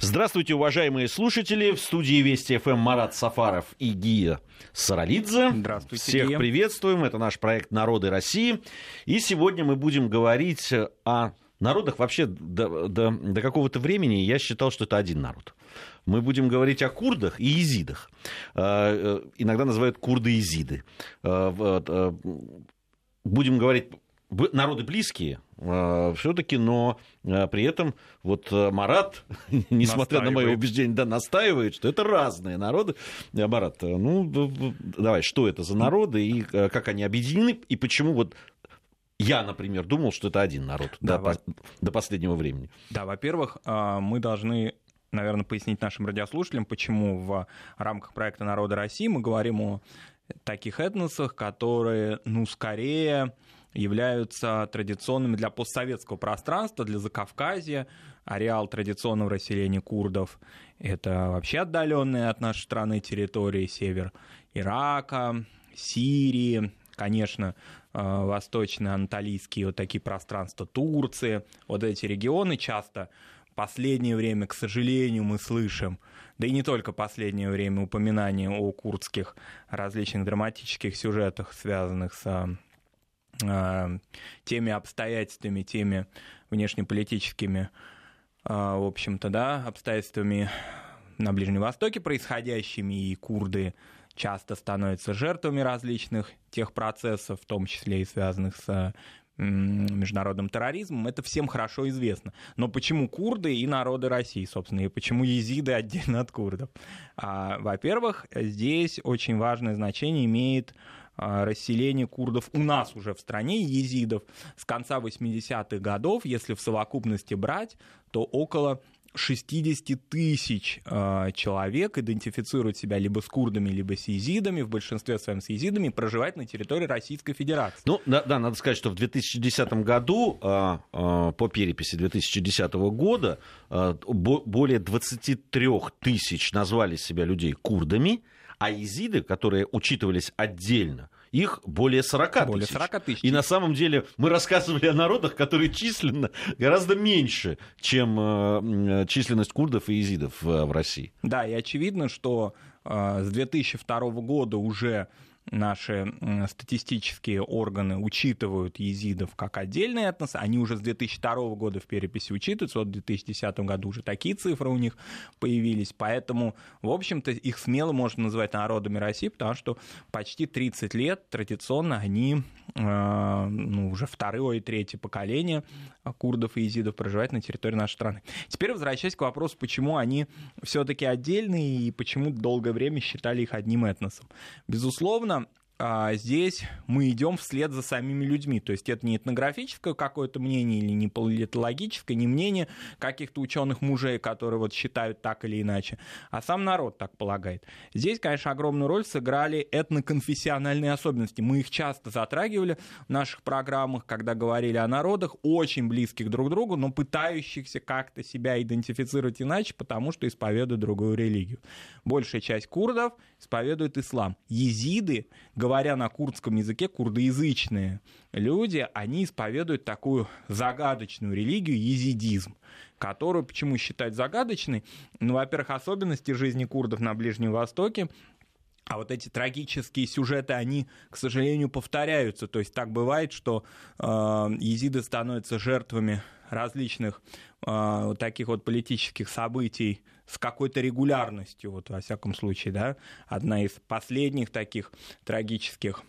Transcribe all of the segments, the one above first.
Здравствуйте, уважаемые слушатели. В студии Вести ФМ Марат Сафаров и Гия Саралидзе. Здравствуйте, Всех Гия. приветствуем. Это наш проект «Народы России». И сегодня мы будем говорить о народах. Вообще, до, до, до какого-то времени я считал, что это один народ. Мы будем говорить о курдах и езидах. Э, э, Иногда называют курды-езиды. Э, Будем говорить народы близкие все-таки, но э, при этом вот э, Марат, несмотря на мое Настаивает. убеждение, да, настаивает, что это разные народы. Марат, ну давай, что это за народы и как они объединены, и почему вот я, например, думал, что это один народ Да, до, во- до последнего времени. Да, во-первых, а, мы должны, наверное, пояснить нашим радиослушателям, почему в рамках проекта «Народа России» мы говорим о таких этносах, которые, ну, скорее являются традиционными для постсоветского пространства, для Закавказья, ареал традиционного расселения курдов. Это вообще отдаленные от нашей страны территории, север Ирака, Сирии, конечно, э, восточные анатолийские вот такие пространства Турции. Вот эти регионы часто последнее время, к сожалению, мы слышим, да и не только последнее время, упоминания о курдских различных драматических сюжетах, связанных с э, теми обстоятельствами, теми внешнеполитическими, э, в общем-то, да, обстоятельствами на Ближнем Востоке происходящими, и курды часто становятся жертвами различных тех процессов, в том числе и связанных с международным терроризмом, это всем хорошо известно. Но почему курды и народы России, собственно, и почему езиды отдельно от курдов? А, во-первых, здесь очень важное значение имеет расселение курдов у нас уже в стране, езидов, с конца 80-х годов, если в совокупности брать, то около 60 тысяч э, человек идентифицируют себя либо с курдами, либо с езидами, в большинстве своем с езидами, проживают на территории Российской Федерации. Ну, да, да, надо сказать, что в 2010 году, а, а, по переписи 2010 года, а, бо- более 23 тысяч назвали себя людей курдами, а езиды, которые учитывались отдельно, их более 40 Более тысяч. 40 тысяч. И на самом деле мы рассказывали о народах, которые численно гораздо меньше, чем э, численность курдов и езидов э, в России. Да, и очевидно, что э, с 2002 года уже наши статистические органы учитывают езидов как отдельный этнос, они уже с 2002 года в переписи учитываются, вот в 2010 году уже такие цифры у них появились, поэтому, в общем-то, их смело можно называть народами России, потому что почти 30 лет традиционно они, ну, уже второе и третье поколение курдов и езидов проживают на территории нашей страны. Теперь возвращаясь к вопросу, почему они все-таки отдельные и почему долгое время считали их одним этносом. Безусловно, а, здесь мы идем вслед за самими людьми. То есть это не этнографическое какое-то мнение или не политологическое, не мнение каких-то ученых мужей, которые вот считают так или иначе, а сам народ так полагает. Здесь, конечно, огромную роль сыграли этноконфессиональные особенности. Мы их часто затрагивали в наших программах, когда говорили о народах, очень близких друг к другу, но пытающихся как-то себя идентифицировать иначе, потому что исповедуют другую религию. Большая часть курдов исповедует ислам. Езиды, говоря на курдском языке, курдоязычные люди, они исповедуют такую загадочную религию езидизм, которую почему считать загадочной? Ну, во-первых, особенности жизни курдов на Ближнем Востоке, а вот эти трагические сюжеты, они, к сожалению, повторяются. То есть так бывает, что э, езиды становятся жертвами различных э, таких вот политических событий с какой-то регулярностью, вот во всяком случае, да. Одна из последних таких трагических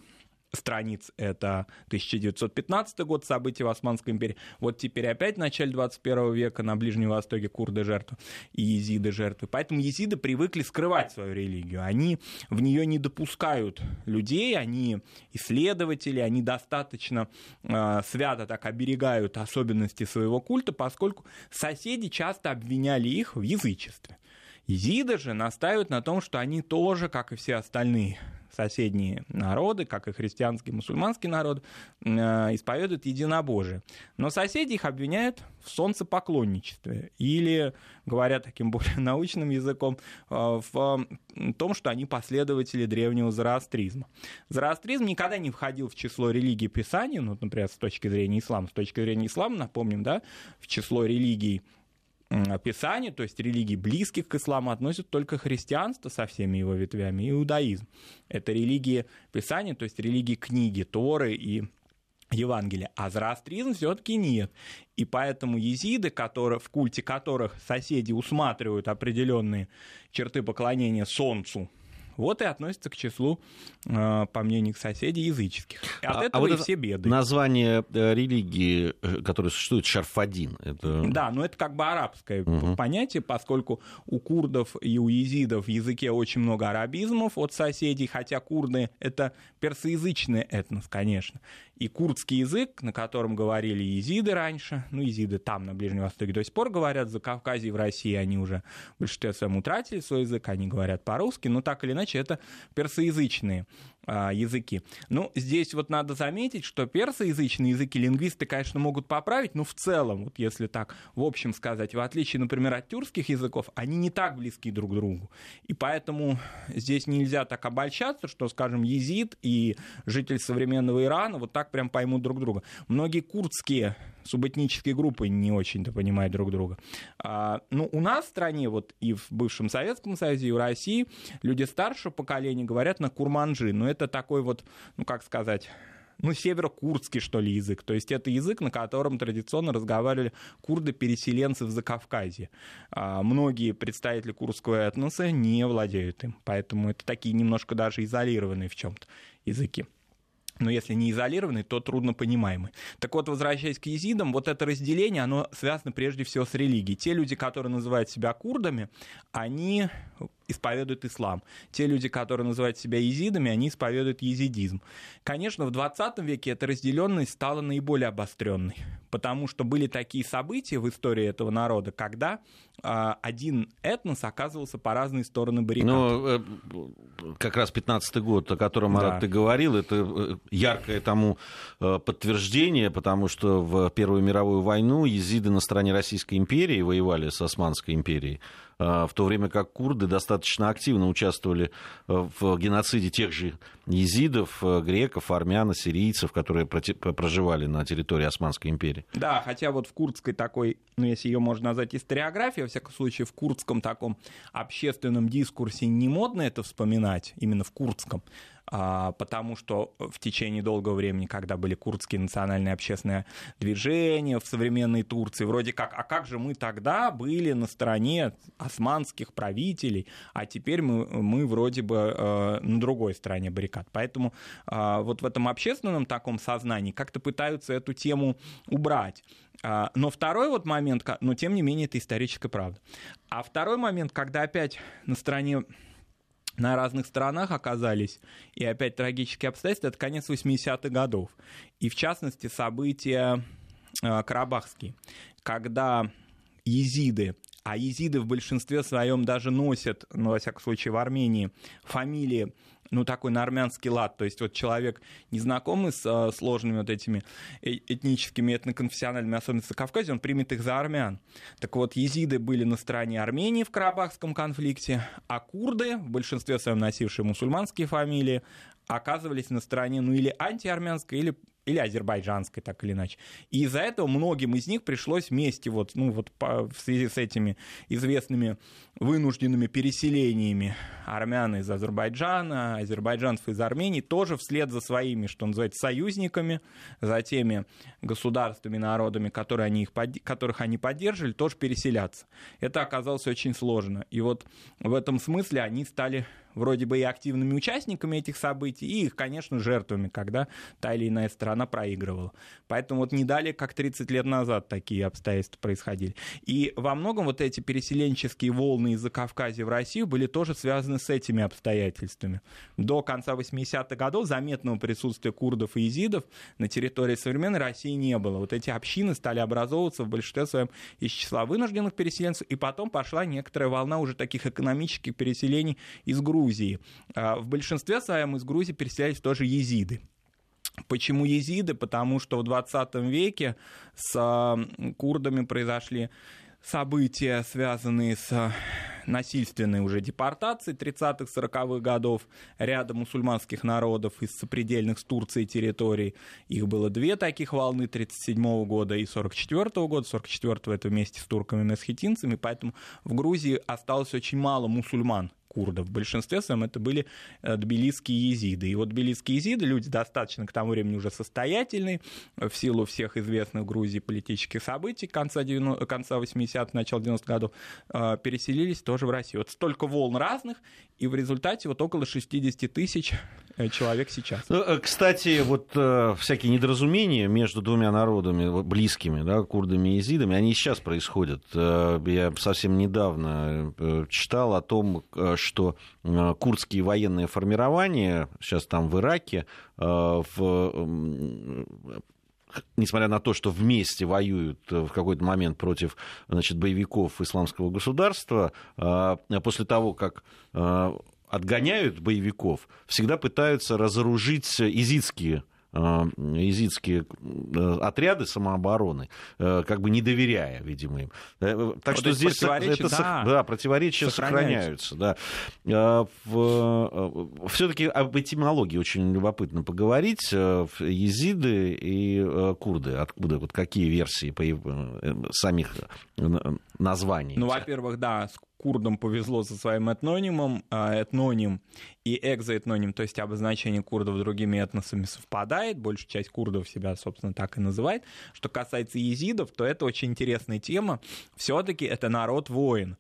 страниц это 1915 год, события в Османской империи. Вот теперь опять в начале 21 века на Ближнем Востоке курды жертвы и езиды жертвы. Поэтому езиды привыкли скрывать свою религию. Они в нее не допускают людей, они исследователи, они достаточно э, свято так оберегают особенности своего культа, поскольку соседи часто обвиняли их в язычестве. Езиды же настаивают на том, что они тоже, как и все остальные соседние народы, как и христианские и мусульманские народы, э, исповедуют единобожие. Но соседи их обвиняют в солнцепоклонничестве или, говоря таким более научным языком, э, в том, что они последователи древнего зороастризма. Зороастризм никогда не входил в число религий Писания, ну, например, с точки зрения ислама. С точки зрения ислама, напомним, да, в число религий Писания, то есть религий, близких к исламу, относят только христианство со всеми его ветвями и иудаизм. Это религии Писания, то есть религии книги, Торы и Евангелия, а зороастризм все-таки нет. И поэтому езиды, которые, в культе которых соседи усматривают определенные черты поклонения солнцу, вот и относится к числу, э, по мнению соседей, языческих. И от а, этого а вот и все беды. Название э, религии, э, которая существует, шарфадин. Это... Да, но это как бы арабское угу. понятие, поскольку у курдов и у езидов в языке очень много арабизмов от соседей, хотя курды — это персоязычный этнос, конечно. И курдский язык, на котором говорили езиды раньше, ну, езиды там, на Ближнем Востоке, до сих пор говорят, за Кавказе и в России они уже в большинстве своем утратили свой язык, они говорят по-русски, но так или иначе это персоязычные языки. Ну, здесь вот надо заметить, что персоязычные языки лингвисты, конечно, могут поправить, но в целом, вот если так в общем сказать, в отличие, например, от тюркских языков, они не так близки друг к другу. И поэтому здесь нельзя так обольщаться, что, скажем, езид и житель современного Ирана вот так прям поймут друг друга. Многие курдские субэтнические группы не очень-то понимают друг друга. А, ну, у нас в стране, вот и в бывшем Советском Союзе, и в России, люди старшего поколения говорят на курманжи, но это такой вот, ну, как сказать ну, северо-курдский, что ли, язык. То есть это язык, на котором традиционно разговаривали курды-переселенцы в Закавказье. А многие представители курдского этноса не владеют им, поэтому это такие немножко даже изолированные в чем-то языки но если не изолированный, то трудно понимаемый. Так вот, возвращаясь к езидам, вот это разделение, оно связано прежде всего с религией. Те люди, которые называют себя курдами, они исповедуют ислам. Те люди, которые называют себя езидами, они исповедуют езидизм. Конечно, в 20 веке эта разделенность стала наиболее обостренной, потому что были такие события в истории этого народа, когда э, один этнос оказывался по разные стороны баррикад. Ну, э, как раз 15 год, о котором, Марат, да. ты говорил, это э, яркое тому э, подтверждение, потому что в Первую мировую войну езиды на стороне Российской империи воевали с Османской империей. А, в то время как курды достаточно активно участвовали э, в геноциде тех же езидов, э, греков, армян, сирийцев, которые проживали на территории Османской империи. Да, хотя вот в курдской такой, ну если ее можно назвать историографией, во всяком случае в курдском таком общественном дискурсе не модно это вспоминать, именно в курдском, потому что в течение долгого времени, когда были курдские национальные общественные движения в современной Турции, вроде как, а как же мы тогда были на стороне османских правителей, а теперь мы, мы вроде бы э, на другой стороне баррикад. Поэтому э, вот в этом общественном таком сознании как-то пытаются эту тему убрать. А, но второй вот момент, но тем не менее это историческая правда. А второй момент, когда опять на стороне на разных сторонах оказались, и опять трагические обстоятельства, это конец 80-х годов. И в частности события э, карабахские, когда езиды, а езиды в большинстве своем даже носят, ну, во всяком случае, в Армении, фамилии ну, такой на армянский лад. То есть вот человек, незнакомый с э, сложными вот этими э, этническими, этноконфессиональными особенностями Кавказа, он примет их за армян. Так вот, езиды были на стороне Армении в Карабахском конфликте, а курды, в большинстве своем носившие мусульманские фамилии, оказывались на стороне, ну, или антиармянской, или или азербайджанской, так или иначе. И из-за этого многим из них пришлось вместе, вот, ну, вот по, в связи с этими известными вынужденными переселениями армян из Азербайджана, азербайджанцев из Армении, тоже вслед за своими, что называется, союзниками, за теми государствами, народами, которые они их, которых они поддерживали, тоже переселяться. Это оказалось очень сложно. И вот в этом смысле они стали вроде бы и активными участниками этих событий, и их, конечно, жертвами, когда та или иная страна проигрывала. Поэтому вот не далее, как 30 лет назад такие обстоятельства происходили. И во многом вот эти переселенческие волны из-за Кавказа в Россию были тоже связаны с этими обстоятельствами. До конца 80-х годов заметного присутствия курдов и езидов на территории современной России не было. Вот эти общины стали образовываться в большинстве своем из числа вынужденных переселенцев, и потом пошла некоторая волна уже таких экономических переселений из Грузии Грузии. А, в большинстве своем из Грузии переселялись тоже езиды. Почему езиды? Потому что в 20 веке с курдами произошли события, связанные с насильственной уже депортации 30-40-х годов ряда мусульманских народов из сопредельных с Турцией территорий. Их было две таких волны 37 года и 44 -го года. 44 это вместе с турками и месхетинцами, поэтому в Грузии осталось очень мало мусульман курдов. В большинстве своем это были э, тбилисские езиды. И вот тбилисские езиды, люди достаточно к тому времени уже состоятельные, в силу всех известных в Грузии политических событий конца, 90, конца 80-х, начала 90-х годов, э, переселились тоже в Россию. Вот столько волн разных, и в результате вот около 60 тысяч э, человек сейчас. Ну, кстати, вот всякие недоразумения между двумя народами, близкими, да, курдами и езидами, они сейчас происходят. Я совсем недавно читал о том, что э, курдские военные формирования, сейчас там в Ираке, э, в несмотря на то, что вместе воюют в какой-то момент против значит, боевиков исламского государства, э, после того, как отгоняют боевиков, всегда пытаются разоружить изидские Э, езидские э, отряды самообороны, э, как бы не доверяя, видимо, им. Так вот что здесь противоречия, это, да, да, противоречия сохраняются. сохраняются да. Все-таки об этимологии очень любопытно поговорить. Езиды и курды, откуда, вот какие версии самих названий? Ну, во-первых, да, курдам повезло со своим этнонимом, а этноним и экзоэтноним, то есть обозначение курдов другими этносами совпадает, большая часть курдов себя, собственно, так и называет. Что касается езидов, то это очень интересная тема. Все-таки это народ-воин.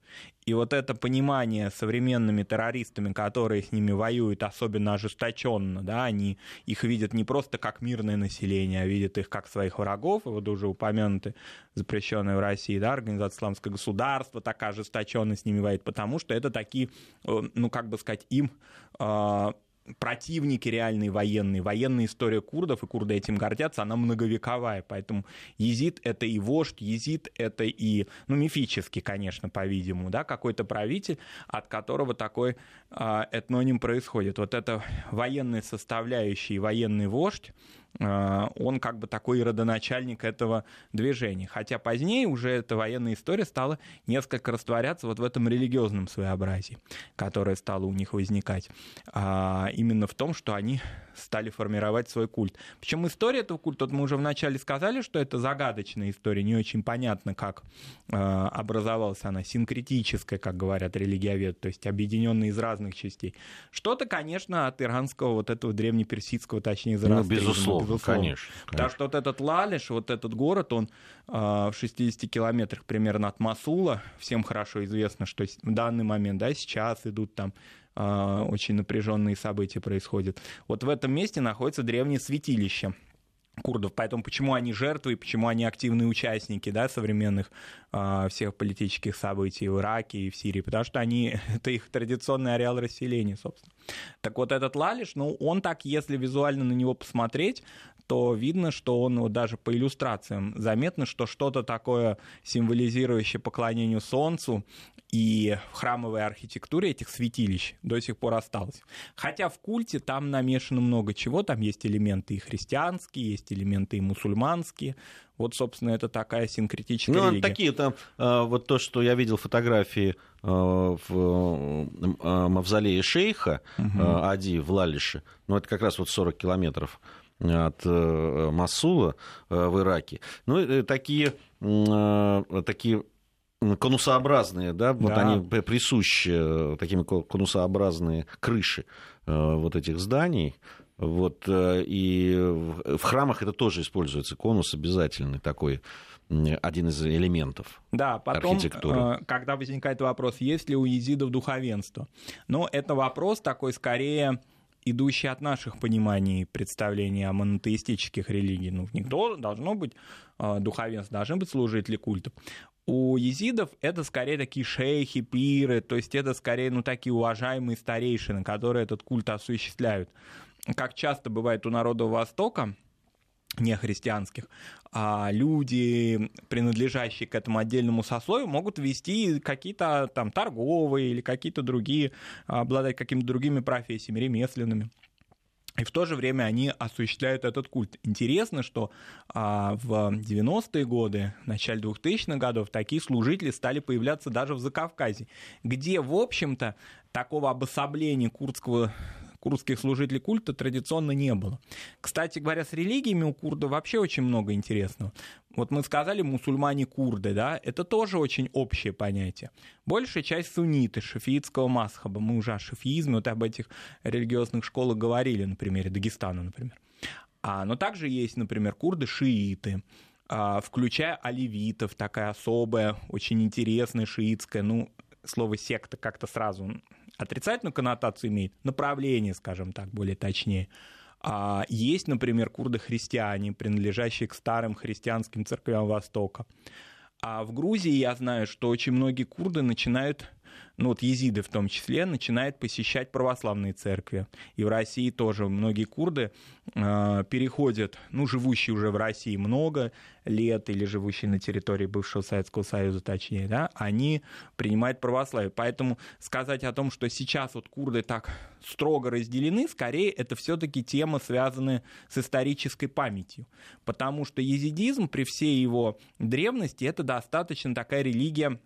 И вот это понимание современными террористами, которые с ними воюют особенно ожесточенно, да, они их видят не просто как мирное население, а видят их как своих врагов, вот уже упомянуты запрещенные в России, да, Организация Исламского государства, такая ожесточенно с ними воюет, потому что это такие, э, ну, как бы сказать, им а, противники реальные военные. Военная история курдов, и курды этим гордятся, она многовековая. Поэтому езид — это и вождь, езид — это и, ну, мифический, конечно, по-видимому, да, какой-то правитель, от которого такой э, этноним происходит. Вот это военная составляющая военный вождь, он как бы такой родоначальник этого движения. Хотя позднее уже эта военная история стала несколько растворяться вот в этом религиозном своеобразии, которое стало у них возникать. А именно в том, что они стали формировать свой культ. Причем история этого культа, вот мы уже вначале сказали, что это загадочная история, не очень понятно, как э, образовалась она, синкретическая, как говорят религиовед, то есть объединенная из разных частей. Что-то, конечно, от иранского вот этого древнеперсидского, точнее, из ну, безусловно, безусловно. Конечно, конечно. Потому что вот этот Лалиш, вот этот город, он э, в 60 километрах примерно от Масула, всем хорошо известно, что в данный момент, да, сейчас идут там очень напряженные события происходят. Вот в этом месте находится древнее святилище курдов. Поэтому почему они жертвы, почему они активные участники да, современных э, всех политических событий в Ираке и в Сирии, потому что они, это их традиционный ареал расселения, собственно. Так вот этот Лалиш, ну, он так, если визуально на него посмотреть, то видно, что он вот даже по иллюстрациям заметно, что что-то такое символизирующее поклонению Солнцу и в храмовой архитектуре этих святилищ до сих пор осталось. Хотя в культе там намешано много чего, там есть элементы и христианские, есть элементы и мусульманские. Вот, собственно, это такая синкретическая ну, религия. такие там, э, вот то, что я видел фотографии э, в э, мавзолее шейха угу. Ади в Лалише, ну, это как раз вот 40 километров от Масула в Ираке. Ну, такие, такие конусообразные, да, вот да. они присущи, такими конусообразные крыши вот этих зданий, вот, и в храмах это тоже используется, конус обязательный такой, один из элементов да, потом, архитектуры. когда возникает вопрос, есть ли у езидов духовенство, но это вопрос такой скорее идущий от наших пониманий представлений о монотеистических религиях. Ну, в них должно быть духовенство, должны быть служители культа у езидов это скорее такие шейхи, пиры, то есть это скорее, ну, такие уважаемые старейшины, которые этот культ осуществляют. Как часто бывает у народов Востока, не христианских, а люди, принадлежащие к этому отдельному сословию, могут вести какие-то там торговые или какие-то другие, обладать какими-то другими профессиями, ремесленными. И в то же время они осуществляют этот культ. Интересно, что а, в 90-е годы, в начале 2000-х годов такие служители стали появляться даже в Закавказье, где, в общем-то, такого обособления курдского курдских служителей культа традиционно не было. Кстати говоря, с религиями у курдов вообще очень много интересного. Вот мы сказали мусульмане-курды, да, это тоже очень общее понятие. Большая часть сунниты, шафиитского масхаба. Мы уже о шафиизме, вот об этих религиозных школах говорили на примере Дагестана, например. А, но также есть, например, курды-шииты, а, включая оливитов, такая особая, очень интересная шиитская, ну, слово секта как-то сразу отрицательную коннотацию имеет, направление, скажем так, более точнее. А есть, например, курды-христиане, принадлежащие к старым христианским церквям Востока. А в Грузии я знаю, что очень многие курды начинают ну вот езиды в том числе, начинают посещать православные церкви. И в России тоже многие курды э, переходят, ну, живущие уже в России много лет или живущие на территории бывшего Советского Союза, точнее, да, они принимают православие. Поэтому сказать о том, что сейчас вот курды так строго разделены, скорее это все-таки темы, связанные с исторической памятью. Потому что езидизм при всей его древности это достаточно такая религия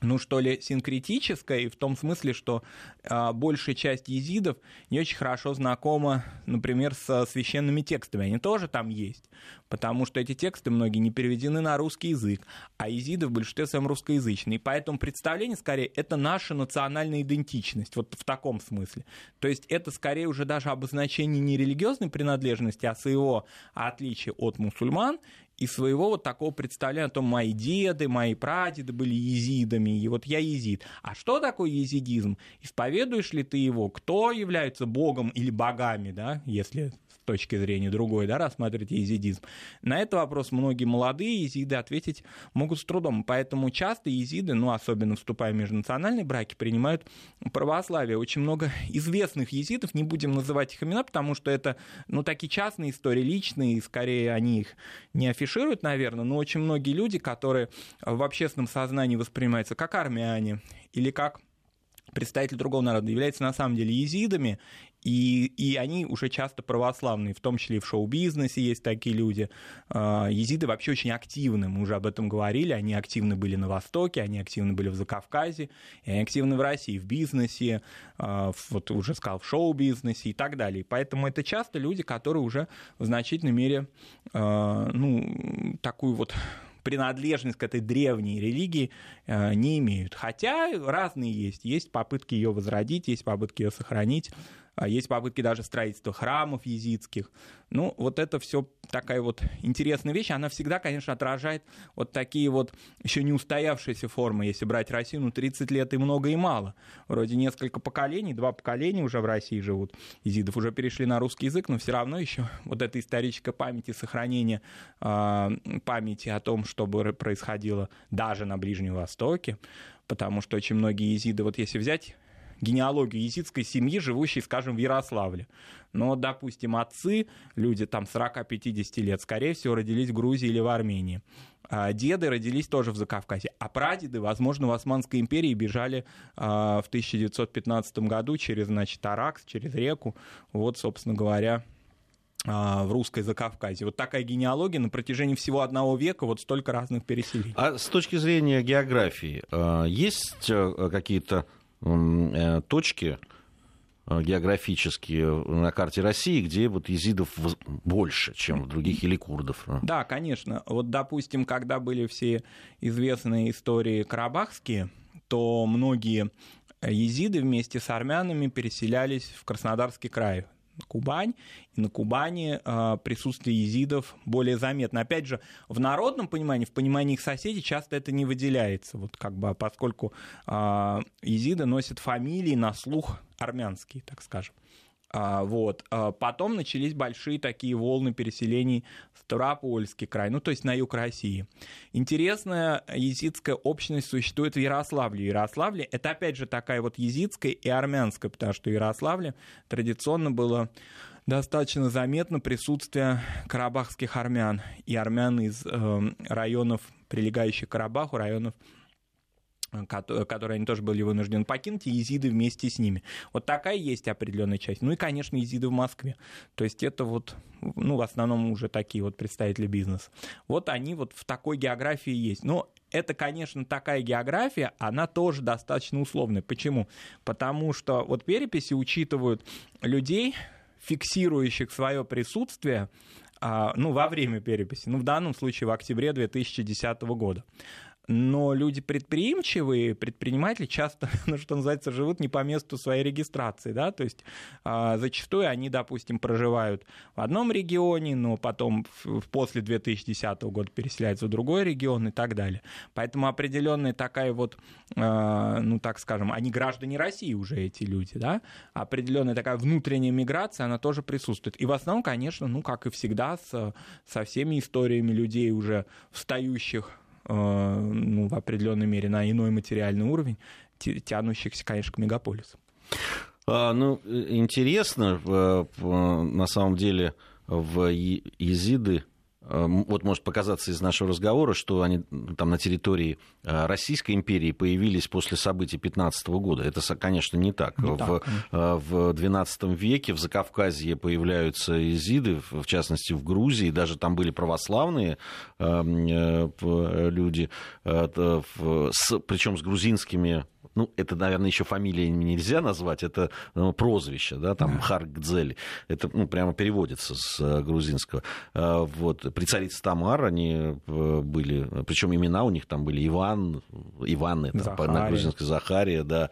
ну что ли, синкретической, в том смысле, что э, большая часть езидов не очень хорошо знакома, например, со священными текстами. Они тоже там есть, потому что эти тексты многие не переведены на русский язык, а езиды в большинстве своем русскоязычные. И поэтому представление, скорее, это наша национальная идентичность, вот в таком смысле. То есть это, скорее, уже даже обозначение не религиозной принадлежности, а своего отличия от мусульман, и своего вот такого представления о том, мои деды, мои прадеды были езидами, и вот я езид. А что такое езидизм? Исповедуешь ли ты его? Кто является богом или богами, да, если точки зрения другой, да, рассматривать езидизм? На этот вопрос многие молодые езиды ответить могут с трудом. Поэтому часто езиды, ну, особенно вступая в межнациональные браки, принимают православие. Очень много известных езидов, не будем называть их имена, потому что это, ну, такие частные истории, личные, и скорее они их не афишируют, наверное, но очень многие люди, которые в общественном сознании воспринимаются как армяне или как представители другого народа являются на самом деле езидами, и, и они уже часто православные, в том числе и в шоу-бизнесе есть такие люди. А, езиды вообще очень активны, мы уже об этом говорили, они активны были на Востоке, они активны были в Закавказье, и они активны в России, в бизнесе, а, вот уже сказал, в шоу-бизнесе и так далее. Поэтому это часто люди, которые уже в значительной мере, а, ну, такую вот принадлежность к этой древней религии не имеют. Хотя разные есть. Есть попытки ее возродить, есть попытки ее сохранить. А есть попытки даже строительства храмов езидских. Ну, вот это все такая вот интересная вещь. Она всегда, конечно, отражает вот такие вот еще не устоявшиеся формы. Если брать Россию, ну, 30 лет и много, и мало. Вроде несколько поколений, два поколения уже в России живут. Езидов уже перешли на русский язык, но все равно еще вот эта историческая память и сохранение э, памяти о том, что происходило даже на Ближнем Востоке, потому что очень многие езиды, вот если взять генеалогию езидской семьи, живущей, скажем, в Ярославле. Но, допустим, отцы, люди там 40-50 лет, скорее всего, родились в Грузии или в Армении. А деды родились тоже в Закавказье, а прадеды, возможно, в Османской империи бежали а, в 1915 году через, значит, Аракс, через реку, вот, собственно говоря, а, в русской Закавказье. Вот такая генеалогия на протяжении всего одного века, вот столько разных переселений. А с точки зрения географии, есть какие-то Э, точки э, географические на карте России, где вот езидов больше, чем в других, или курдов. Да, конечно. Вот, допустим, когда были все известные истории карабахские, то многие езиды вместе с армянами переселялись в Краснодарский край, Кубань, и на Кубани э, присутствие езидов более заметно. Опять же, в народном понимании, в понимании их соседей часто это не выделяется, вот как бы, поскольку э, езиды носят фамилии на слух армянские, так скажем. А, вот. А потом начались большие такие волны переселений в Ставропольский край, ну, то есть на юг России. Интересная езидская общность существует в Ярославле. Ярославле — это, опять же, такая вот езидская и армянская, потому что в Ярославле традиционно было достаточно заметно присутствие карабахских армян и армян из э, районов, прилегающих к Карабаху, районов которые они тоже были вынуждены покинуть, и езиды вместе с ними. Вот такая есть определенная часть. Ну и, конечно, езиды в Москве. То есть это вот, ну, в основном уже такие вот представители бизнеса. Вот они вот в такой географии есть. Но это, конечно, такая география, она тоже достаточно условная. Почему? Потому что вот переписи учитывают людей, фиксирующих свое присутствие а, ну, во время переписи, ну, в данном случае в октябре 2010 года но люди предприимчивые, предприниматели часто, ну, что называется, живут не по месту своей регистрации, да, то есть а, зачастую они, допустим, проживают в одном регионе, но потом в, после 2010 года переселяются в другой регион и так далее. Поэтому определенная такая вот, а, ну, так скажем, они граждане России уже, эти люди, да, определенная такая внутренняя миграция, она тоже присутствует. И в основном, конечно, ну, как и всегда, с, со всеми историями людей уже встающих Э, ну, в определенной мере на иной материальный уровень, тянущихся, конечно, к мегаполису. А, ну, интересно, на самом деле, в Езиды вот может показаться из нашего разговора, что они там на территории э, Российской империи появились после событий 15 года. Это, конечно, не так. Не в, так. Э, в XII веке в Закавказье появляются изиды, в частности в Грузии, даже там были православные эм, э, люди, причем с грузинскими ну, это, наверное, еще фамилия нельзя назвать, это ну, прозвище, да, там, Харгдзель, это, ну, прямо переводится с э, грузинского. Э, вот, при царице Тамар они были, причем имена у них там были Иван, Иван, это Захария. на грузинской Захария, да,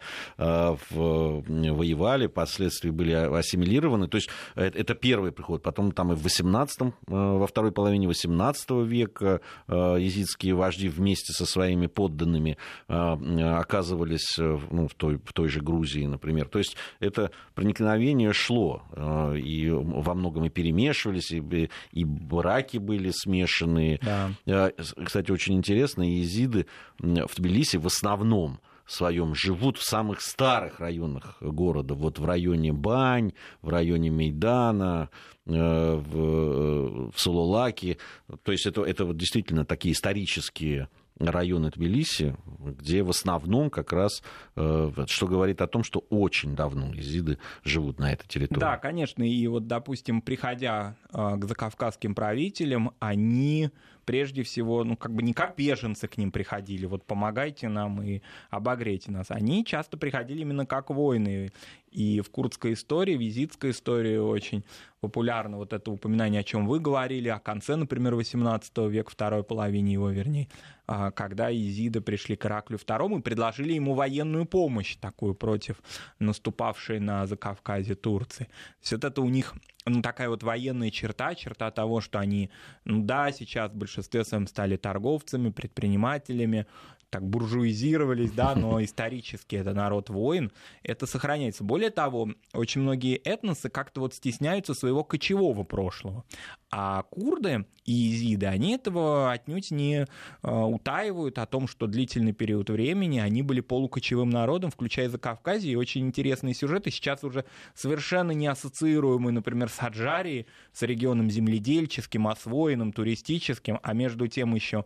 воевали, впоследствии были ассимилированы, то есть это первый приход, потом там и в 18 во второй половине 18 века езидские вожди вместе со своими подданными оказывались Э, ну, в, той, в той же Грузии, например. То есть это проникновение шло, э, и во многом и перемешивались, и, и браки были смешанные. Да. Э, кстати, очень интересно, езиды в Тбилиси в основном своем живут в самых старых районах города, вот в районе Бань, в районе Мейдана, в, в Сулулаке. То есть это, это вот действительно такие исторические районы Тбилиси, где в основном как раз, э, что говорит о том, что очень давно езиды живут на этой территории. Да, конечно, и вот, допустим, приходя э, к закавказским правителям, они прежде всего, ну, как бы не как беженцы к ним приходили, вот помогайте нам и обогрейте нас. Они часто приходили именно как воины. И в курдской истории, визитской истории очень популярно вот это упоминание, о чем вы говорили, о конце, например, 18 века, второй половине его, вернее, а, когда Изиды пришли к Ираклю II и предложили ему военную помощь такую против наступавшей на Закавказье Турции. Есть это у них ну, такая вот военная черта, черта того, что они, ну да, сейчас в большинстве своем стали торговцами, предпринимателями, так буржуизировались, да, но исторически это народ воин, это сохраняется. Более того, очень многие этносы как-то вот стесняются своего кочевого прошлого. А курды и изиды, они этого отнюдь не а, утаивают о том, что длительный период времени они были полукочевым народом, включая Закавказье, и очень интересные сюжеты, сейчас уже совершенно не ассоциируемые, например, с Аджарией, с регионом земледельческим, освоенным, туристическим, а между тем еще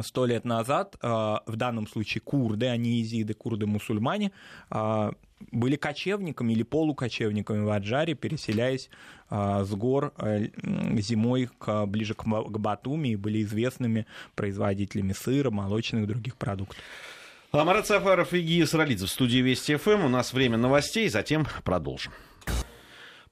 сто лет назад, а, в данном случае курды, а не изиды, курды-мусульмане, а, были кочевниками или полукочевниками в Аджаре, переселяясь а, с гор зимой к, ближе к Батуми и были известными производителями сыра, молочных и других продуктов. Марат Сафаров и Гия Саралидзе в студии Вести ФМ. У нас время новостей, затем продолжим.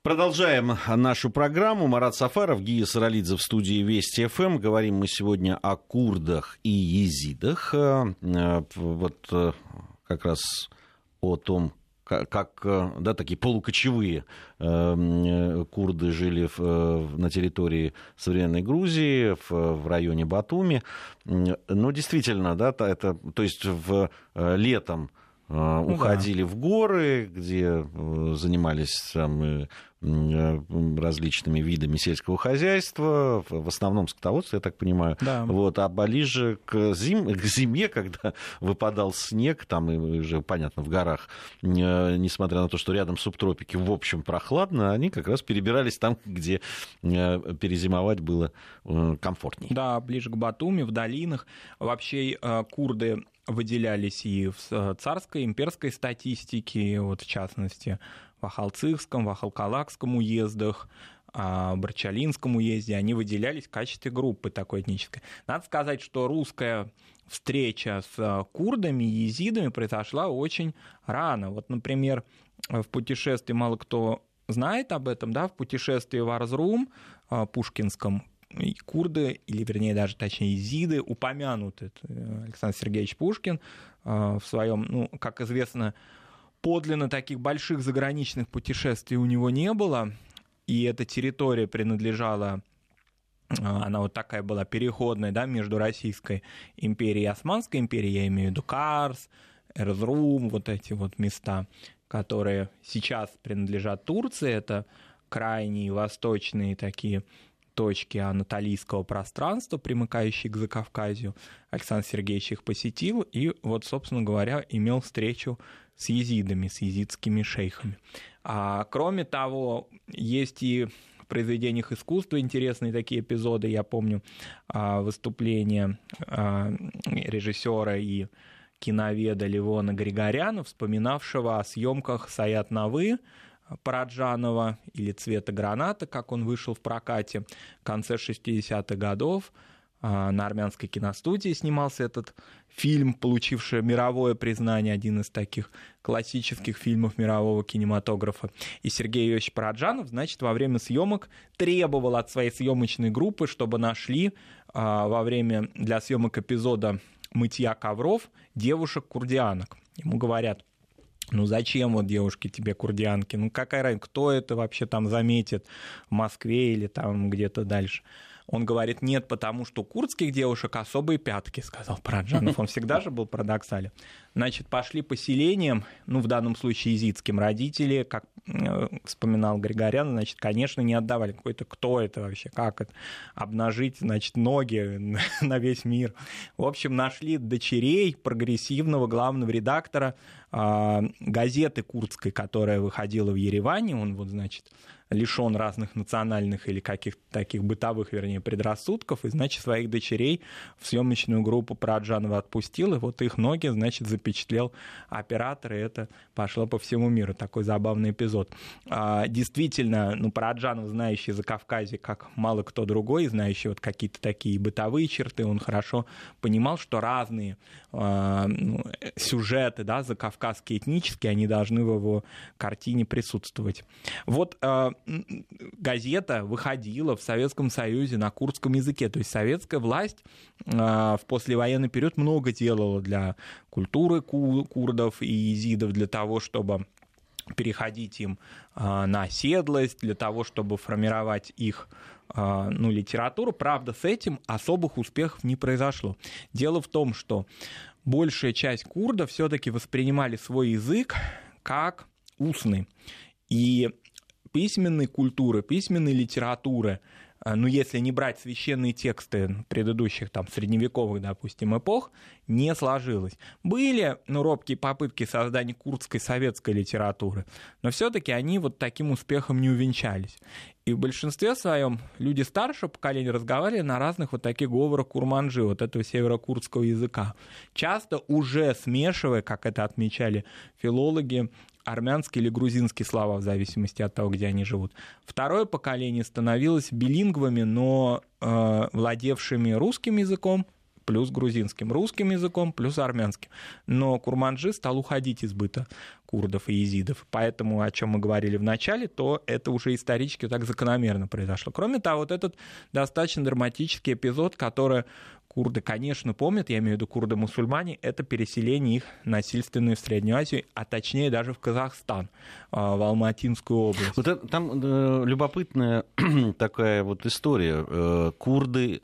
Продолжаем нашу программу. Марат Сафаров, Гия Саралидзе в студии Вести ФМ. Говорим мы сегодня о курдах и езидах. Э, э, вот э, как раз о том, как да, такие полукочевые курды жили в, на территории современной Грузии, в, в районе Батуми. Но действительно, да, это, то есть в летом ну, уходили да. в горы, где занимались там, различными видами сельского хозяйства, в основном скотоводство, я так понимаю. Да. Вот, а ближе к, зим, к зиме, когда выпадал снег, там и уже, понятно, в горах, э, несмотря на то, что рядом субтропики, в общем, прохладно, они как раз перебирались там, где э, перезимовать было комфортнее. Да, ближе к Батуми, в долинах. Вообще курды выделялись и в царской, имперской статистике, вот в частности, в Ахалцихском, в Ахалкалакском уездах, а, Барчалинском уезде, они выделялись в качестве группы такой этнической. Надо сказать, что русская встреча с а, курдами и езидами произошла очень рано. Вот, например, в путешествии мало кто знает об этом, да, в путешествии в Арзрум а, Пушкинском курды, или вернее даже точнее езиды, упомянуты. Э, Александр Сергеевич Пушкин в своем, ну, как известно, подлинно таких больших заграничных путешествий у него не было и эта территория принадлежала а, она вот такая была переходная, да, между Российской империей и Османской империей, я имею в виду Карс, Эрзрум, вот эти вот места, которые сейчас принадлежат Турции, это крайние восточные такие точки анатолийского пространства, примыкающие к Закавказью. Александр Сергеевич их посетил и вот, собственно говоря, имел встречу с езидами, с езидскими шейхами. А, кроме того, есть и в произведениях искусства интересные такие эпизоды. Я помню а, выступление а, режиссера и киноведа Левона Григоряна, вспоминавшего о съемках Саят Навы, Параджанова или «Цвета граната», как он вышел в прокате в конце 60-х годов. А, на армянской киностудии снимался этот фильм, получивший мировое признание, один из таких классических фильмов мирового кинематографа. И Сергей Иосифович Параджанов, значит, во время съемок требовал от своей съемочной группы, чтобы нашли а, во время для съемок эпизода мытья ковров девушек-курдианок. Ему говорят, ну зачем вот девушки тебе курдианки? Ну какая разница, кто это вообще там заметит в Москве или там где-то дальше? Он говорит, нет, потому что у курдских девушек особые пятки, сказал Праджанов. Он всегда же был парадоксален. Значит, пошли поселением, ну, в данном случае изидским, родители, как э, вспоминал Григорян, значит, конечно, не отдавали. Какой-то, кто это вообще, как это, обнажить, значит, ноги на весь мир. В общем, нашли дочерей прогрессивного главного редактора э, газеты курдской, которая выходила в Ереване, он вот, значит, лишен разных национальных или каких-то таких бытовых, вернее, предрассудков, и, значит, своих дочерей в съемочную группу Праджанова отпустил, и вот их ноги, значит, запечатлел оператор, и это пошло по всему миру. Такой забавный эпизод. А, действительно, ну, Праджанов, знающий за Кавказе, как мало кто другой, знающий вот какие-то такие бытовые черты, он хорошо понимал, что разные а, ну, сюжеты, да, закавказские этнические, они должны в его картине присутствовать. Вот а, газета выходила в Советском Союзе на курдском языке. То есть советская власть а, в послевоенный период много делала для культуры курдов и езидов, для того, чтобы переходить им а, на оседлость, для того, чтобы формировать их а, ну, литературу. Правда, с этим особых успехов не произошло. Дело в том, что большая часть курдов все-таки воспринимали свой язык как устный. И письменной культуры, письменной литературы, э, ну, если не брать священные тексты предыдущих, там, средневековых, допустим, эпох, не сложилось. Были, ну, робкие попытки создания курдской советской литературы, но все-таки они вот таким успехом не увенчались. И в большинстве своем люди старшего поколения разговаривали на разных вот таких говорах курманжи, вот этого северокурдского языка. Часто уже смешивая, как это отмечали филологи, армянские или грузинские слова, в зависимости от того, где они живут. Второе поколение становилось билингвами, но э, владевшими русским языком, плюс грузинским, русским языком, плюс армянским. Но Курманджи стал уходить из быта курдов и езидов. Поэтому, о чем мы говорили в начале, то это уже исторически так закономерно произошло. Кроме того, вот этот достаточно драматический эпизод, который курды, конечно, помнят, я имею в виду курды-мусульмане, это переселение их насильственное в Среднюю Азию, а точнее даже в Казахстан, а, в Алматинскую область. Вот это, там э, любопытная такая вот история. Э, курды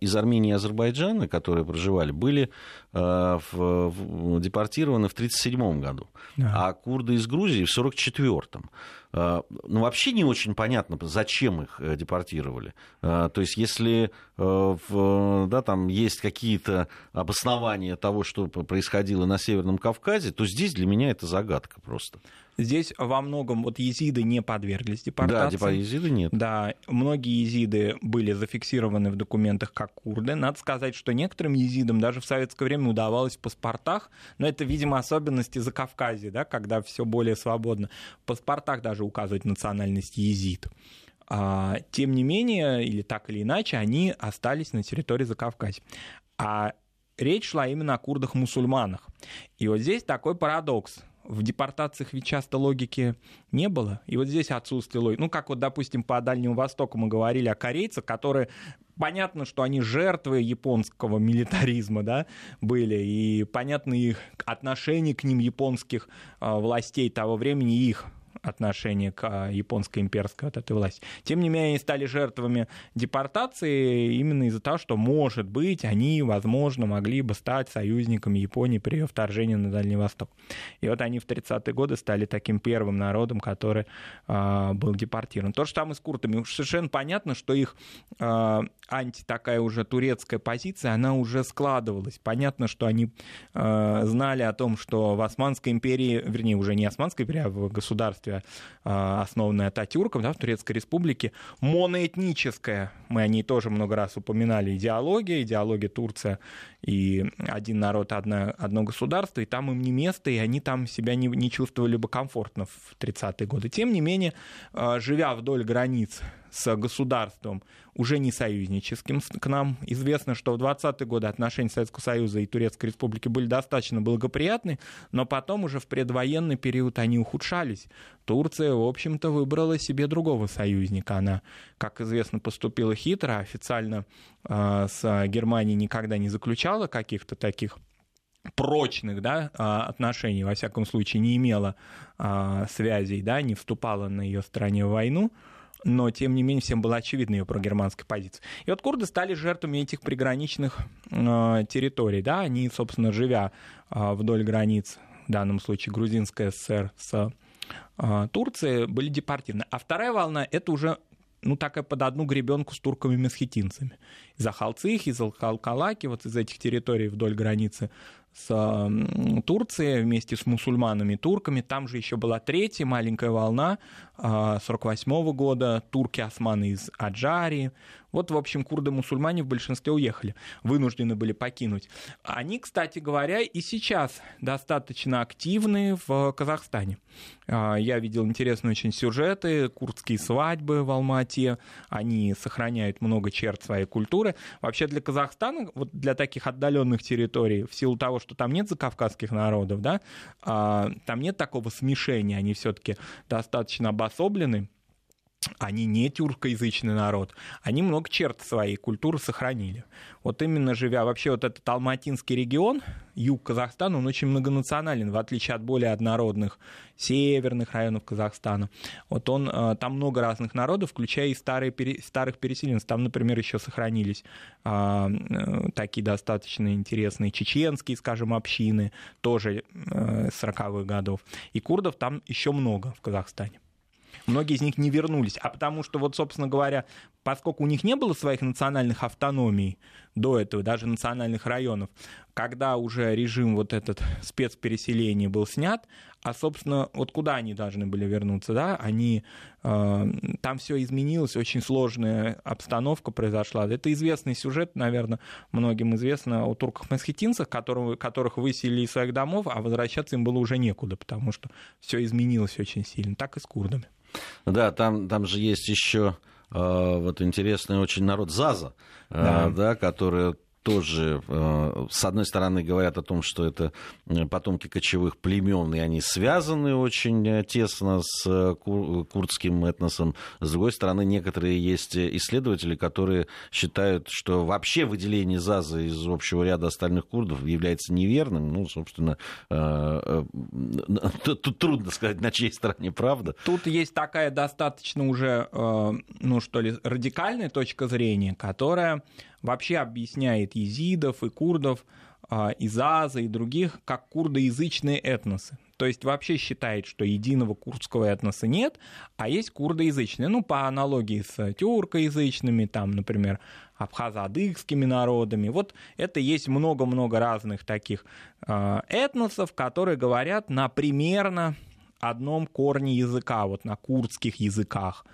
из Армении и Азербайджана, которые проживали, были э, в, в, депортированы в 1937 году, да. а курды из Грузии в 1944. ну, вообще не очень понятно, зачем их депортировали. То есть, если да, там есть какие-то обоснования того, что происходило на Северном Кавказе, то здесь для меня это загадка просто. Здесь во многом вот езиды не подверглись депортации. Да, езиды нет. Да, многие езиды были зафиксированы в документах как курды. Надо сказать, что некоторым езидам даже в советское время удавалось в паспортах, но это, видимо, особенности за Кавказе, да, когда все более свободно, в паспортах даже указывать национальность езид. А, тем не менее, или так или иначе, они остались на территории Закавказья. А речь шла именно о курдах-мусульманах. И вот здесь такой парадокс – в депортациях ведь часто логики не было. И вот здесь отсутствие логики. Ну, как вот, допустим, по Дальнему Востоку мы говорили о корейцах, которые понятно, что они жертвы японского милитаризма, да, были, и понятно их отношение к ним японских э, властей того времени, их отношение к а, японской имперской вот этой власти. Тем не менее, они стали жертвами депортации именно из-за того, что, может быть, они, возможно, могли бы стать союзниками Японии при ее вторжении на Дальний Восток. И вот они в 30-е годы стали таким первым народом, который э, был депортирован. То же самое с куртами. Уж совершенно понятно, что их э, анти такая уже турецкая позиция, она уже складывалась. Понятно, что они э, знали о том, что в Османской империи, вернее, уже не Османской империи, а в государстве а, основанная Ататюрком да, в Турецкой Республике, моноэтническая, мы о ней тоже много раз упоминали, идеология, идеология Турция и один народ, одно, одно государство, и там им не место, и они там себя не, не чувствовали бы комфортно в 30-е годы. Тем не менее, а, живя вдоль границ с государством, уже не союзническим к нам. Известно, что в 20-е годы отношения Советского Союза и Турецкой Республики были достаточно благоприятны, но потом уже в предвоенный период они ухудшались. Турция, в общем-то, выбрала себе другого союзника. Она, как известно, поступила хитро, официально э, с Германией никогда не заключала каких-то таких прочных да, а, отношений, во всяком случае, не имела а, связей, да, не вступала на ее стороне в войну но тем не менее всем было очевидно ее прогерманская позиция. И вот курды стали жертвами этих приграничных э, территорий, да, они, собственно, живя э, вдоль границ, в данном случае Грузинская ССР с э, Турцией, были депортированы. А вторая волна — это уже ну, такая под одну гребенку с турками-месхетинцами. Из Ахалцих, из Алкалаки, вот из этих территорий вдоль границы с Турцией вместе с мусульманами турками. Там же еще была третья маленькая волна 48 а, года, турки-османы из Аджарии. Вот, в общем, курды-мусульмане в большинстве уехали, вынуждены были покинуть. Они, кстати говоря, и сейчас достаточно активны в Казахстане. А, я видел интересные очень сюжеты, курдские свадьбы в Алмате, они сохраняют много черт своей культуры. Вообще для Казахстана, вот для таких отдаленных территорий, в силу того, что там нет закавказских народов, да, а, там нет такого смешения, они все-таки достаточно обособлены, они не тюркоязычный народ, они много черт своей культуры сохранили. Вот именно живя, вообще вот этот Алматинский регион, юг Казахстана, он очень многонационален, в отличие от более однородных северных районов Казахстана. Вот он, э, там много разных народов, включая и старые, старых переселенцев. Там, например, еще сохранились а, э, такие достаточно интересные чеченские, скажем, общины, тоже 40-х э, годов. И курдов там еще много в Казахстане. Многие из них не вернулись. А потому что, вот, собственно говоря, поскольку у них не было своих национальных автономий до этого, даже национальных районов, когда уже режим вот этот спецпереселения был снят, а, собственно, вот куда они должны были вернуться, да, они, э, там все изменилось, очень сложная обстановка произошла. Это известный сюжет, наверное, многим известно о турках-месхетинцах, которых, которых выселили из своих домов, а возвращаться им было уже некуда, потому что все изменилось очень сильно. Так и с курдами. Да, там, там же есть еще вот интересный очень народ Заза, э, да. да, который тоже, э, с одной стороны, говорят о том, что это э, потомки кочевых племен, и они связаны очень э, тесно с курдским этносом. С другой стороны, некоторые есть исследователи, которые считают, что вообще выделение ЗАЗа из общего ряда остальных курдов является неверным. Ну, собственно, тут трудно сказать, на чьей стороне правда. Тут есть такая достаточно уже, ну, что ли, радикальная точка зрения, которая вообще объясняет езидов и курдов, а, из Аза и других, как курдоязычные этносы. то есть вообще считает, что единого курдского этноса нет, а есть курдоязычные. Ну, по аналогии с тюркоязычными, там, например, абхазо-адыгскими народами. Вот это есть много-много разных таких э, этносов, которые говорят на примерно одном корне языка, вот на курдских языках.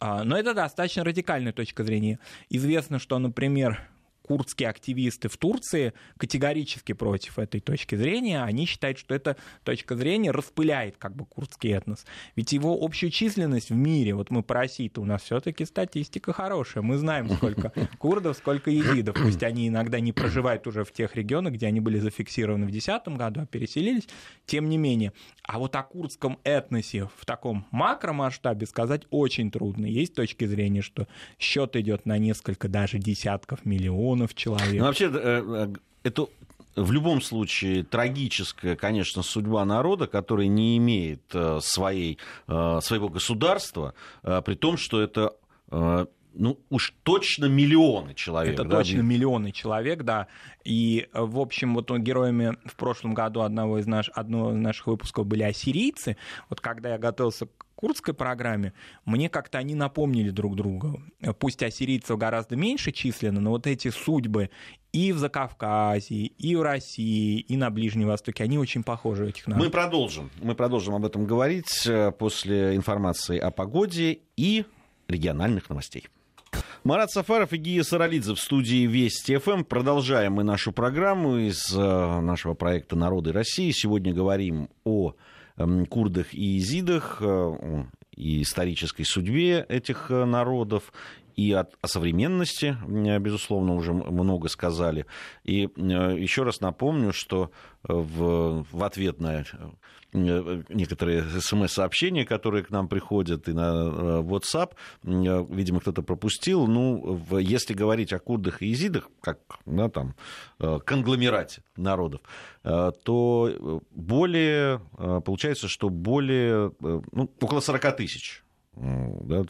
А, но это достаточно радикальная точка зрения. Известно, что, например, курдские активисты в Турции категорически против этой точки зрения. Они считают, что эта точка зрения распыляет как бы курдский этнос. Ведь его общую численность в мире, вот мы по России-то у нас все-таки статистика хорошая. Мы знаем, сколько курдов, сколько езидов. Пусть они иногда не проживают уже в тех регионах, где они были зафиксированы в 2010 году, а переселились. Тем не менее. А вот о курдском этносе в таком макромасштабе сказать очень трудно. Есть точки зрения, что счет идет на несколько, даже десятков миллионов миллионов человек. Ну, вообще, э, э, это в любом случае трагическая, конечно, судьба народа, который не имеет э, своей, своего государства, при том, что это ну, уж точно миллионы человек. Это да? точно миллионы человек, да. И, в общем, вот героями в прошлом году одного из, наш, одного из наших выпусков были ассирийцы. Вот когда я готовился к курдской программе, мне как-то они напомнили друг друга. Пусть ассирийцев гораздо меньше численно, но вот эти судьбы и в Закавказье, и в России, и на Ближнем Востоке, они очень похожи этих народов. Мы продолжим. Мы продолжим об этом говорить э, после информации о погоде и региональных новостей. Марат Сафаров и Гия Саралидзе в студии Вести ФМ. Продолжаем мы нашу программу из э, нашего проекта «Народы России». Сегодня говорим о Эм, курдах и изидах, э, и исторической судьбе этих э, народов, и о, о современности, безусловно, уже много сказали. И э, еще раз напомню, что в, в ответ на Э, некоторые смс-сообщения, которые к нам приходят, и на э, WhatsApp, э, видимо, кто-то пропустил. Ну, если говорить о курдах и езидах, как да, там, конгломерате народов, то более, получается, что более, ну, около 40 тысяч, да,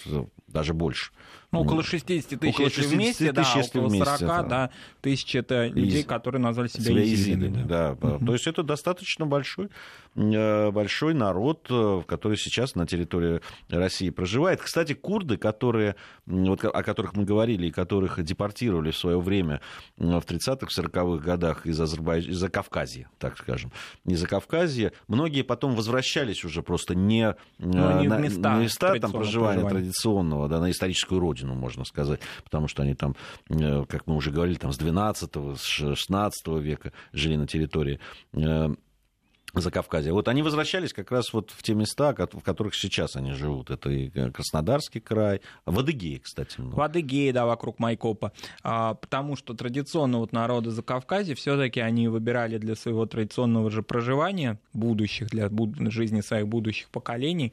даже больше. Ну, около 60 тысяч, около 60 вместе, тысяч, да, если около 40 вместе, да. Да, тысяч это людей, Из... которые назвали себя, себя езидами. Да. Да. Угу. То есть это достаточно большой, э, большой народ, э, который сейчас на территории России проживает. Кстати, курды, которые, вот, о которых мы говорили, и которых депортировали в свое время в 30-х, 40-х годах из, Азербайджана, из Кавказья, так скажем, из Кавказья, многие потом возвращались уже просто не, ну, не на места, места там проживания, проживания традиционного, да, на историческую родину родину, можно сказать, потому что они там, э, как мы уже говорили, там с 12 с 16 века жили на территории э, Закавказья. Вот они возвращались как раз вот в те места, в которых сейчас они живут. Это и э, Краснодарский край, в Адыгее, кстати. Много. В Адыгее, да, вокруг Майкопа. А, потому что традиционно вот народы Закавказья все-таки они выбирали для своего традиционного же проживания будущих, для жизни своих будущих поколений,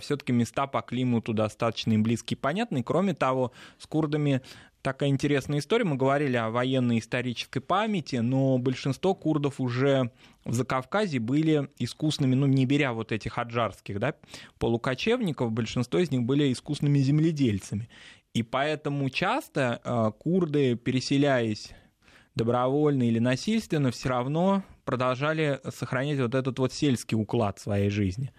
все-таки места по климату достаточно близкие и понятны. Кроме того, с курдами такая интересная история. Мы говорили о военной исторической памяти, но большинство курдов уже в Закавказье были искусными, ну, не беря вот этих аджарских да, полукочевников, большинство из них были искусными земледельцами. И поэтому часто э, курды, переселяясь добровольно или насильственно, все равно продолжали сохранять вот этот вот сельский уклад своей жизни.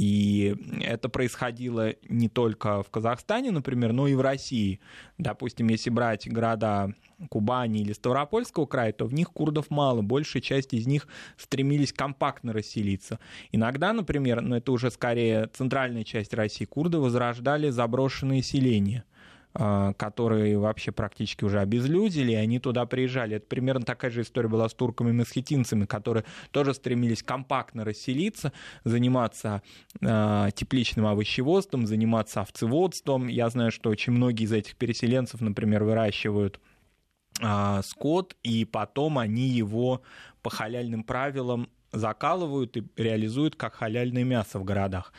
И это происходило не только в Казахстане, например, но и в России. Допустим, если брать города Кубани или Ставропольского края, то в них курдов мало, большая часть из них стремились компактно расселиться. Иногда, например, но это уже скорее центральная часть России, курды возрождали заброшенные селения – которые вообще практически уже обезлюдили, и они туда приезжали. Это примерно такая же история была с турками-месхетинцами, которые тоже стремились компактно расселиться, заниматься э, тепличным овощеводством, заниматься овцеводством. Я знаю, что очень многие из этих переселенцев, например, выращивают э, скот, и потом они его по халяльным правилам закалывают и реализуют как халяльное мясо в городах.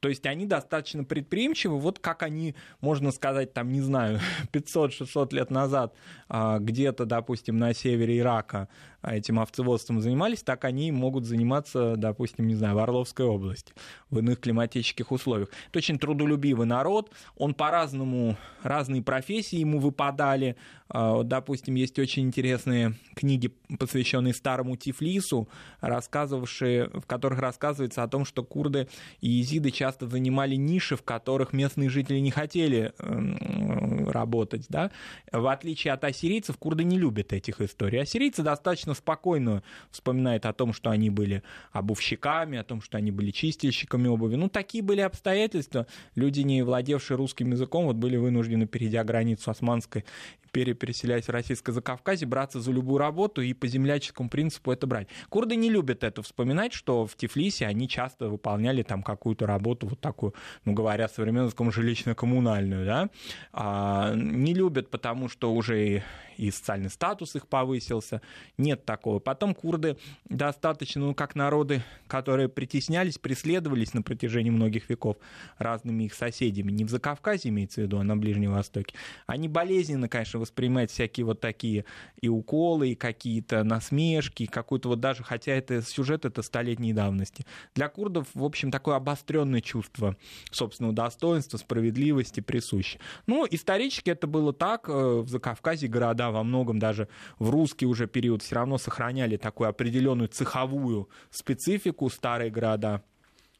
То есть они достаточно предприимчивы, вот как они, можно сказать, там, не знаю, 500-600 лет назад а, где-то, допустим, на севере Ирака этим овцеводством занимались, так они могут заниматься, допустим, не знаю, в Орловской области, в иных климатических условиях. Это очень трудолюбивый народ, он по-разному, разные профессии ему выпадали. А, допустим, есть очень интересные книги, посвященные старому Тифлису, рассказывавшие, в которых рассказывается о том, что курды и езиды часто занимали ниши, в которых местные жители не хотели эм, работать. Да? В отличие от ассирийцев, курды не любят этих историй. Ассирийцы достаточно спокойно вспоминают о том, что они были обувщиками, о том, что они были чистильщиками обуви. Ну, такие были обстоятельства. Люди, не владевшие русским языком, вот были вынуждены, перейдя границу Османской империи, переселяясь в Российское Закавказье, браться за любую работу и по земляческому принципу это брать. Курды не любят это вспоминать, что в Тифлисе они часто выполняли там какую-то работу, вот такую, ну, говоря современным языком, жилищно-коммунальную, да, а, не любят, потому что уже и социальный статус их повысился. Нет такого. Потом курды достаточно, ну, как народы, которые притеснялись, преследовались на протяжении многих веков разными их соседями. Не в Закавказье имеется в виду, а на Ближнем Востоке. Они болезненно, конечно, воспринимают всякие вот такие и уколы, и какие-то насмешки, какую-то вот даже, хотя это сюжет это столетней давности. Для курдов, в общем, такое обостренное чувство собственного достоинства, справедливости присуще. Ну, исторически это было так. Э, в Закавказье города во многом даже в русский уже период все равно сохраняли такую определенную цеховую специфику старые города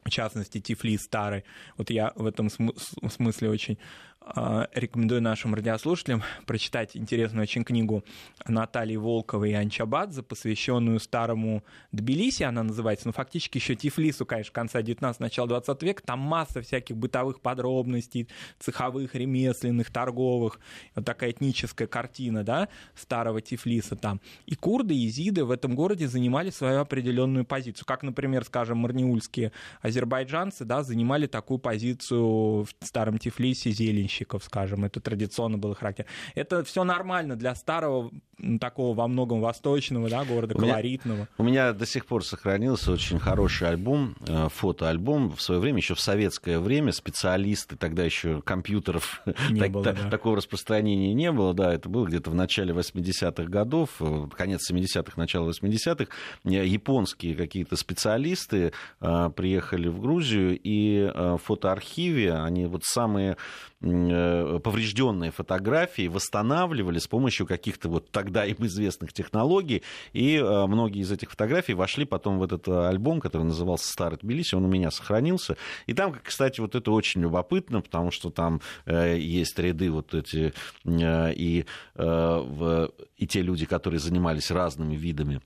в частности, Тифлис старый. Вот я в этом смысле очень рекомендую нашим радиослушателям прочитать интересную очень книгу Натальи Волковой и Анчабадзе, посвященную старому Тбилиси, она называется, ну, фактически еще Тифлису, конечно, конца 19 начала 20 века, там масса всяких бытовых подробностей, цеховых, ремесленных, торговых, вот такая этническая картина, да, старого Тифлиса там. И курды, и зиды в этом городе занимали свою определенную позицию, как, например, скажем, марниульские азербайджанцы, да, занимали такую позицию в старом Тифлисе зеленщик помещиков, скажем, это традиционно было характер. Это все нормально для старого, такого во многом восточного да, города, у колоритного. Меня, у меня до сих пор сохранился очень хороший альбом, э, фотоальбом. В свое время, еще в советское время, специалисты, тогда еще компьютеров так, было, так, да. такого распространения не было, да, это было где-то в начале 80-х годов, э, конец 70-х, начало 80-х, э, японские какие-то специалисты приехали в Грузию, и в фотоархиве они вот самые поврежденные фотографии восстанавливали с помощью каких-то вот тогда им известных технологий, и э, многие из этих фотографий вошли потом в этот э, альбом, который назывался «Старый Тбилиси», он у меня сохранился, и там, кстати, вот это очень любопытно, потому что там есть ряды вот эти и, и те люди, которые занимались разными видами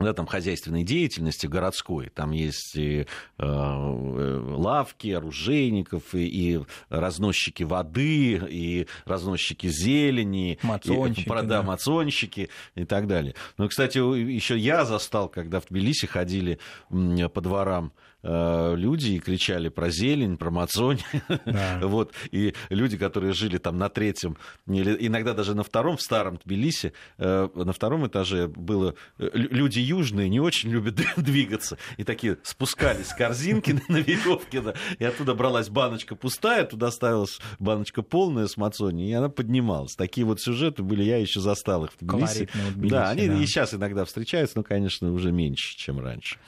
да, там хозяйственной деятельности городской. Там есть и э, лавки, оружейников, и, и разносчики воды, и разносчики зелени, мацонщики, и, прода, да. мацонщики и так далее. Ну, кстати, еще я застал, когда в Тбилиси ходили по дворам Э, люди и кричали про зелень, про мацонь. Да. вот. И люди, которые жили там на третьем, или иногда даже на втором, в старом Тбилиси, э, на втором этаже было... Э, люди южные не очень любят двигаться. И такие спускались с корзинки на веревке, да, и оттуда бралась баночка пустая, туда ставилась баночка полная с мацони, и она поднималась. Такие вот сюжеты были, я еще застал их в Тбилиси. Тбилиси да, они да. и сейчас иногда встречаются, но, конечно, уже меньше, чем раньше.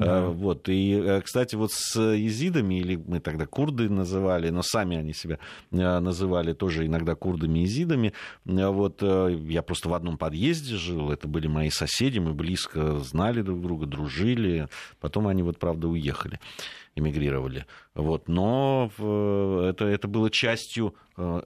Да. Э, вот. И, э, кстати, вот с езидами, или мы тогда курды называли, но сами они себя э, называли тоже иногда курдами и езидами. Вот я просто в одном подъезде жил, это были мои соседи, мы близко знали друг друга, дружили. Потом они вот, правда, уехали эмигрировали. Вот. Но это, это было частью,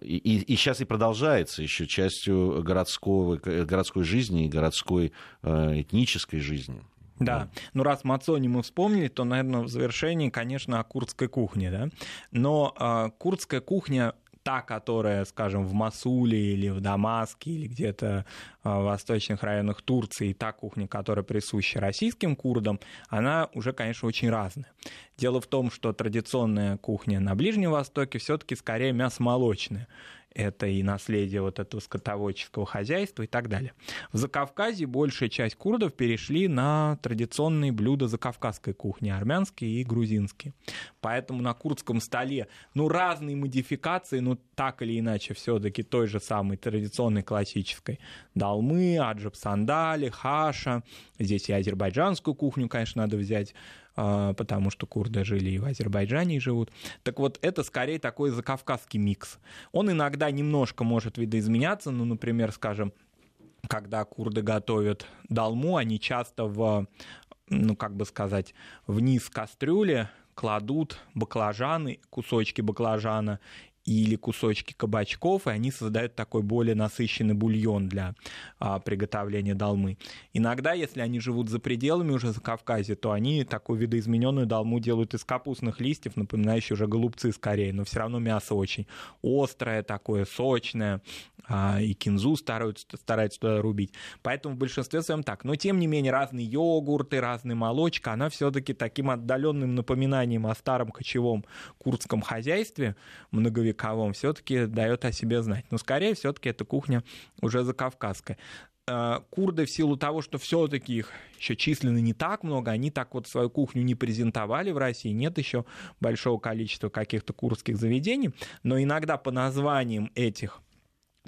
и, и сейчас и продолжается еще частью городского, городской жизни и городской этнической жизни. Да, ну раз Мацони мы вспомнили, то, наверное, в завершении, конечно, о курдской кухне, да. Но э, курдская кухня та, которая, скажем, в Масуле или в Дамаске или где-то в восточных районах Турции, та кухня, которая присуща российским курдам, она уже, конечно, очень разная. Дело в том, что традиционная кухня на Ближнем Востоке все-таки скорее мясомолочная. Это и наследие вот этого скотоводческого хозяйства и так далее. В Закавказье большая часть курдов перешли на традиционные блюда закавказской кухни, армянские и грузинские. Поэтому на курдском столе, ну, разные модификации, ну, так или иначе, все-таки той же самой традиционной классической. Далмы, аджаб сандали, хаша. Здесь и азербайджанскую кухню, конечно, надо взять потому что курды жили и в Азербайджане живут. Так вот, это скорее такой закавказский микс. Он иногда немножко может видоизменяться, ну, например, скажем, когда курды готовят долму, они часто в, ну, как бы сказать, вниз кастрюли кладут баклажаны, кусочки баклажана или кусочки кабачков, и они создают такой более насыщенный бульон для а, приготовления долмы. Иногда, если они живут за пределами уже за Кавказе, то они такую видоизмененную долму делают из капустных листьев, напоминающих уже голубцы скорее, но все равно мясо очень острое такое, сочное, а, и кинзу стараются, стараются туда рубить. Поэтому в большинстве своем так. Но тем не менее разные йогурты, разные молочка, она все-таки таким отдаленным напоминанием о старом кочевом курдском хозяйстве многовековом все-таки дает о себе знать. Но скорее все-таки эта кухня уже закавказская а, курды в силу того, что все-таки их еще численно не так много, они так вот свою кухню не презентовали в России, нет еще большого количества каких-то курдских заведений, но иногда по названиям этих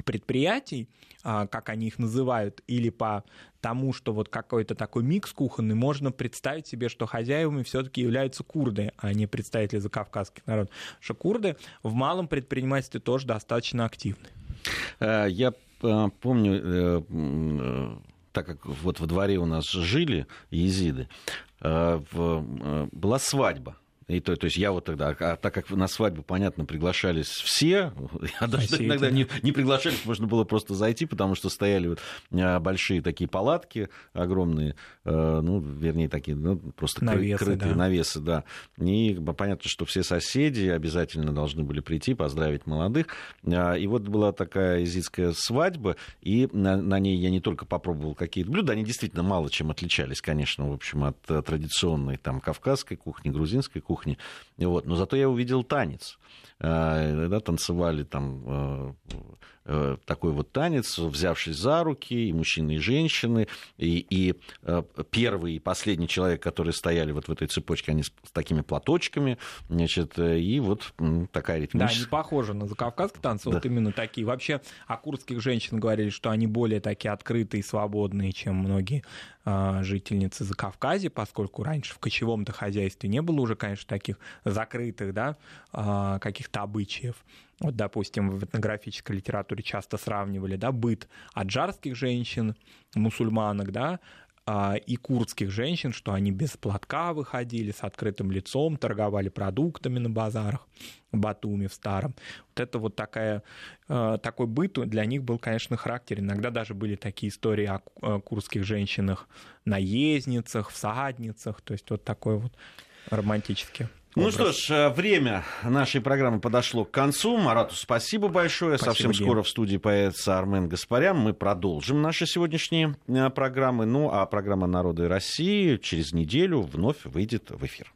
предприятий, как они их называют, или по тому, что вот какой-то такой микс кухонный, можно представить себе, что хозяевами все-таки являются курды, а не представители закавказских народов. Что курды в малом предпринимательстве тоже достаточно активны. Э, я э, помню, э, так как вот во дворе у нас жили езиды, была свадьба и то, то есть я вот тогда, а так как на свадьбу, понятно, приглашались все, я даже Соседи. иногда не, не приглашались, можно было просто зайти, потому что стояли вот а, большие такие палатки огромные, э, ну, вернее, такие, ну, просто навесы, крытые да. навесы, да. И понятно, что все соседи обязательно должны были прийти, поздравить молодых. А, и вот была такая изидская свадьба, и на, на ней я не только попробовал какие-то блюда, они действительно мало чем отличались, конечно, в общем, от э, традиционной там кавказской кухни, грузинской кухни, кухне. Вот. Но зато я увидел танец. Э, да, танцевали там э, э, такой вот танец, взявшись за руки, и мужчины, и женщины, и, и первый и последний человек, которые стояли вот в этой цепочке, они с, с такими платочками, значит, и вот такая ритмическая... Да, они похожи на закавказские танцы, да. вот именно такие. Вообще о курдских женщин говорили, что они более такие открытые и свободные, чем многие жительницы Закавказья, поскольку раньше в кочевом-то хозяйстве не было уже, конечно, таких закрытых, да, каких-то каких-то обычаев. Вот, допустим, в этнографической литературе часто сравнивали да, быт аджарских женщин, мусульманок, да, а, и курдских женщин, что они без платка выходили, с открытым лицом, торговали продуктами на базарах в Батуми в старом. Вот это вот такая, а, такой быт для них был, конечно, характер. Иногда даже были такие истории о курдских женщинах, наездницах, всадницах, то есть вот такой вот романтический ну что ж, э, время нашей программы подошло к концу. Марату спасибо большое. Спасибо, Совсем скоро в студии появится Армен Гаспарян. Мы продолжим наши сегодняшние э, программы. Ну, а программа «Народы России» через неделю вновь выйдет в эфир.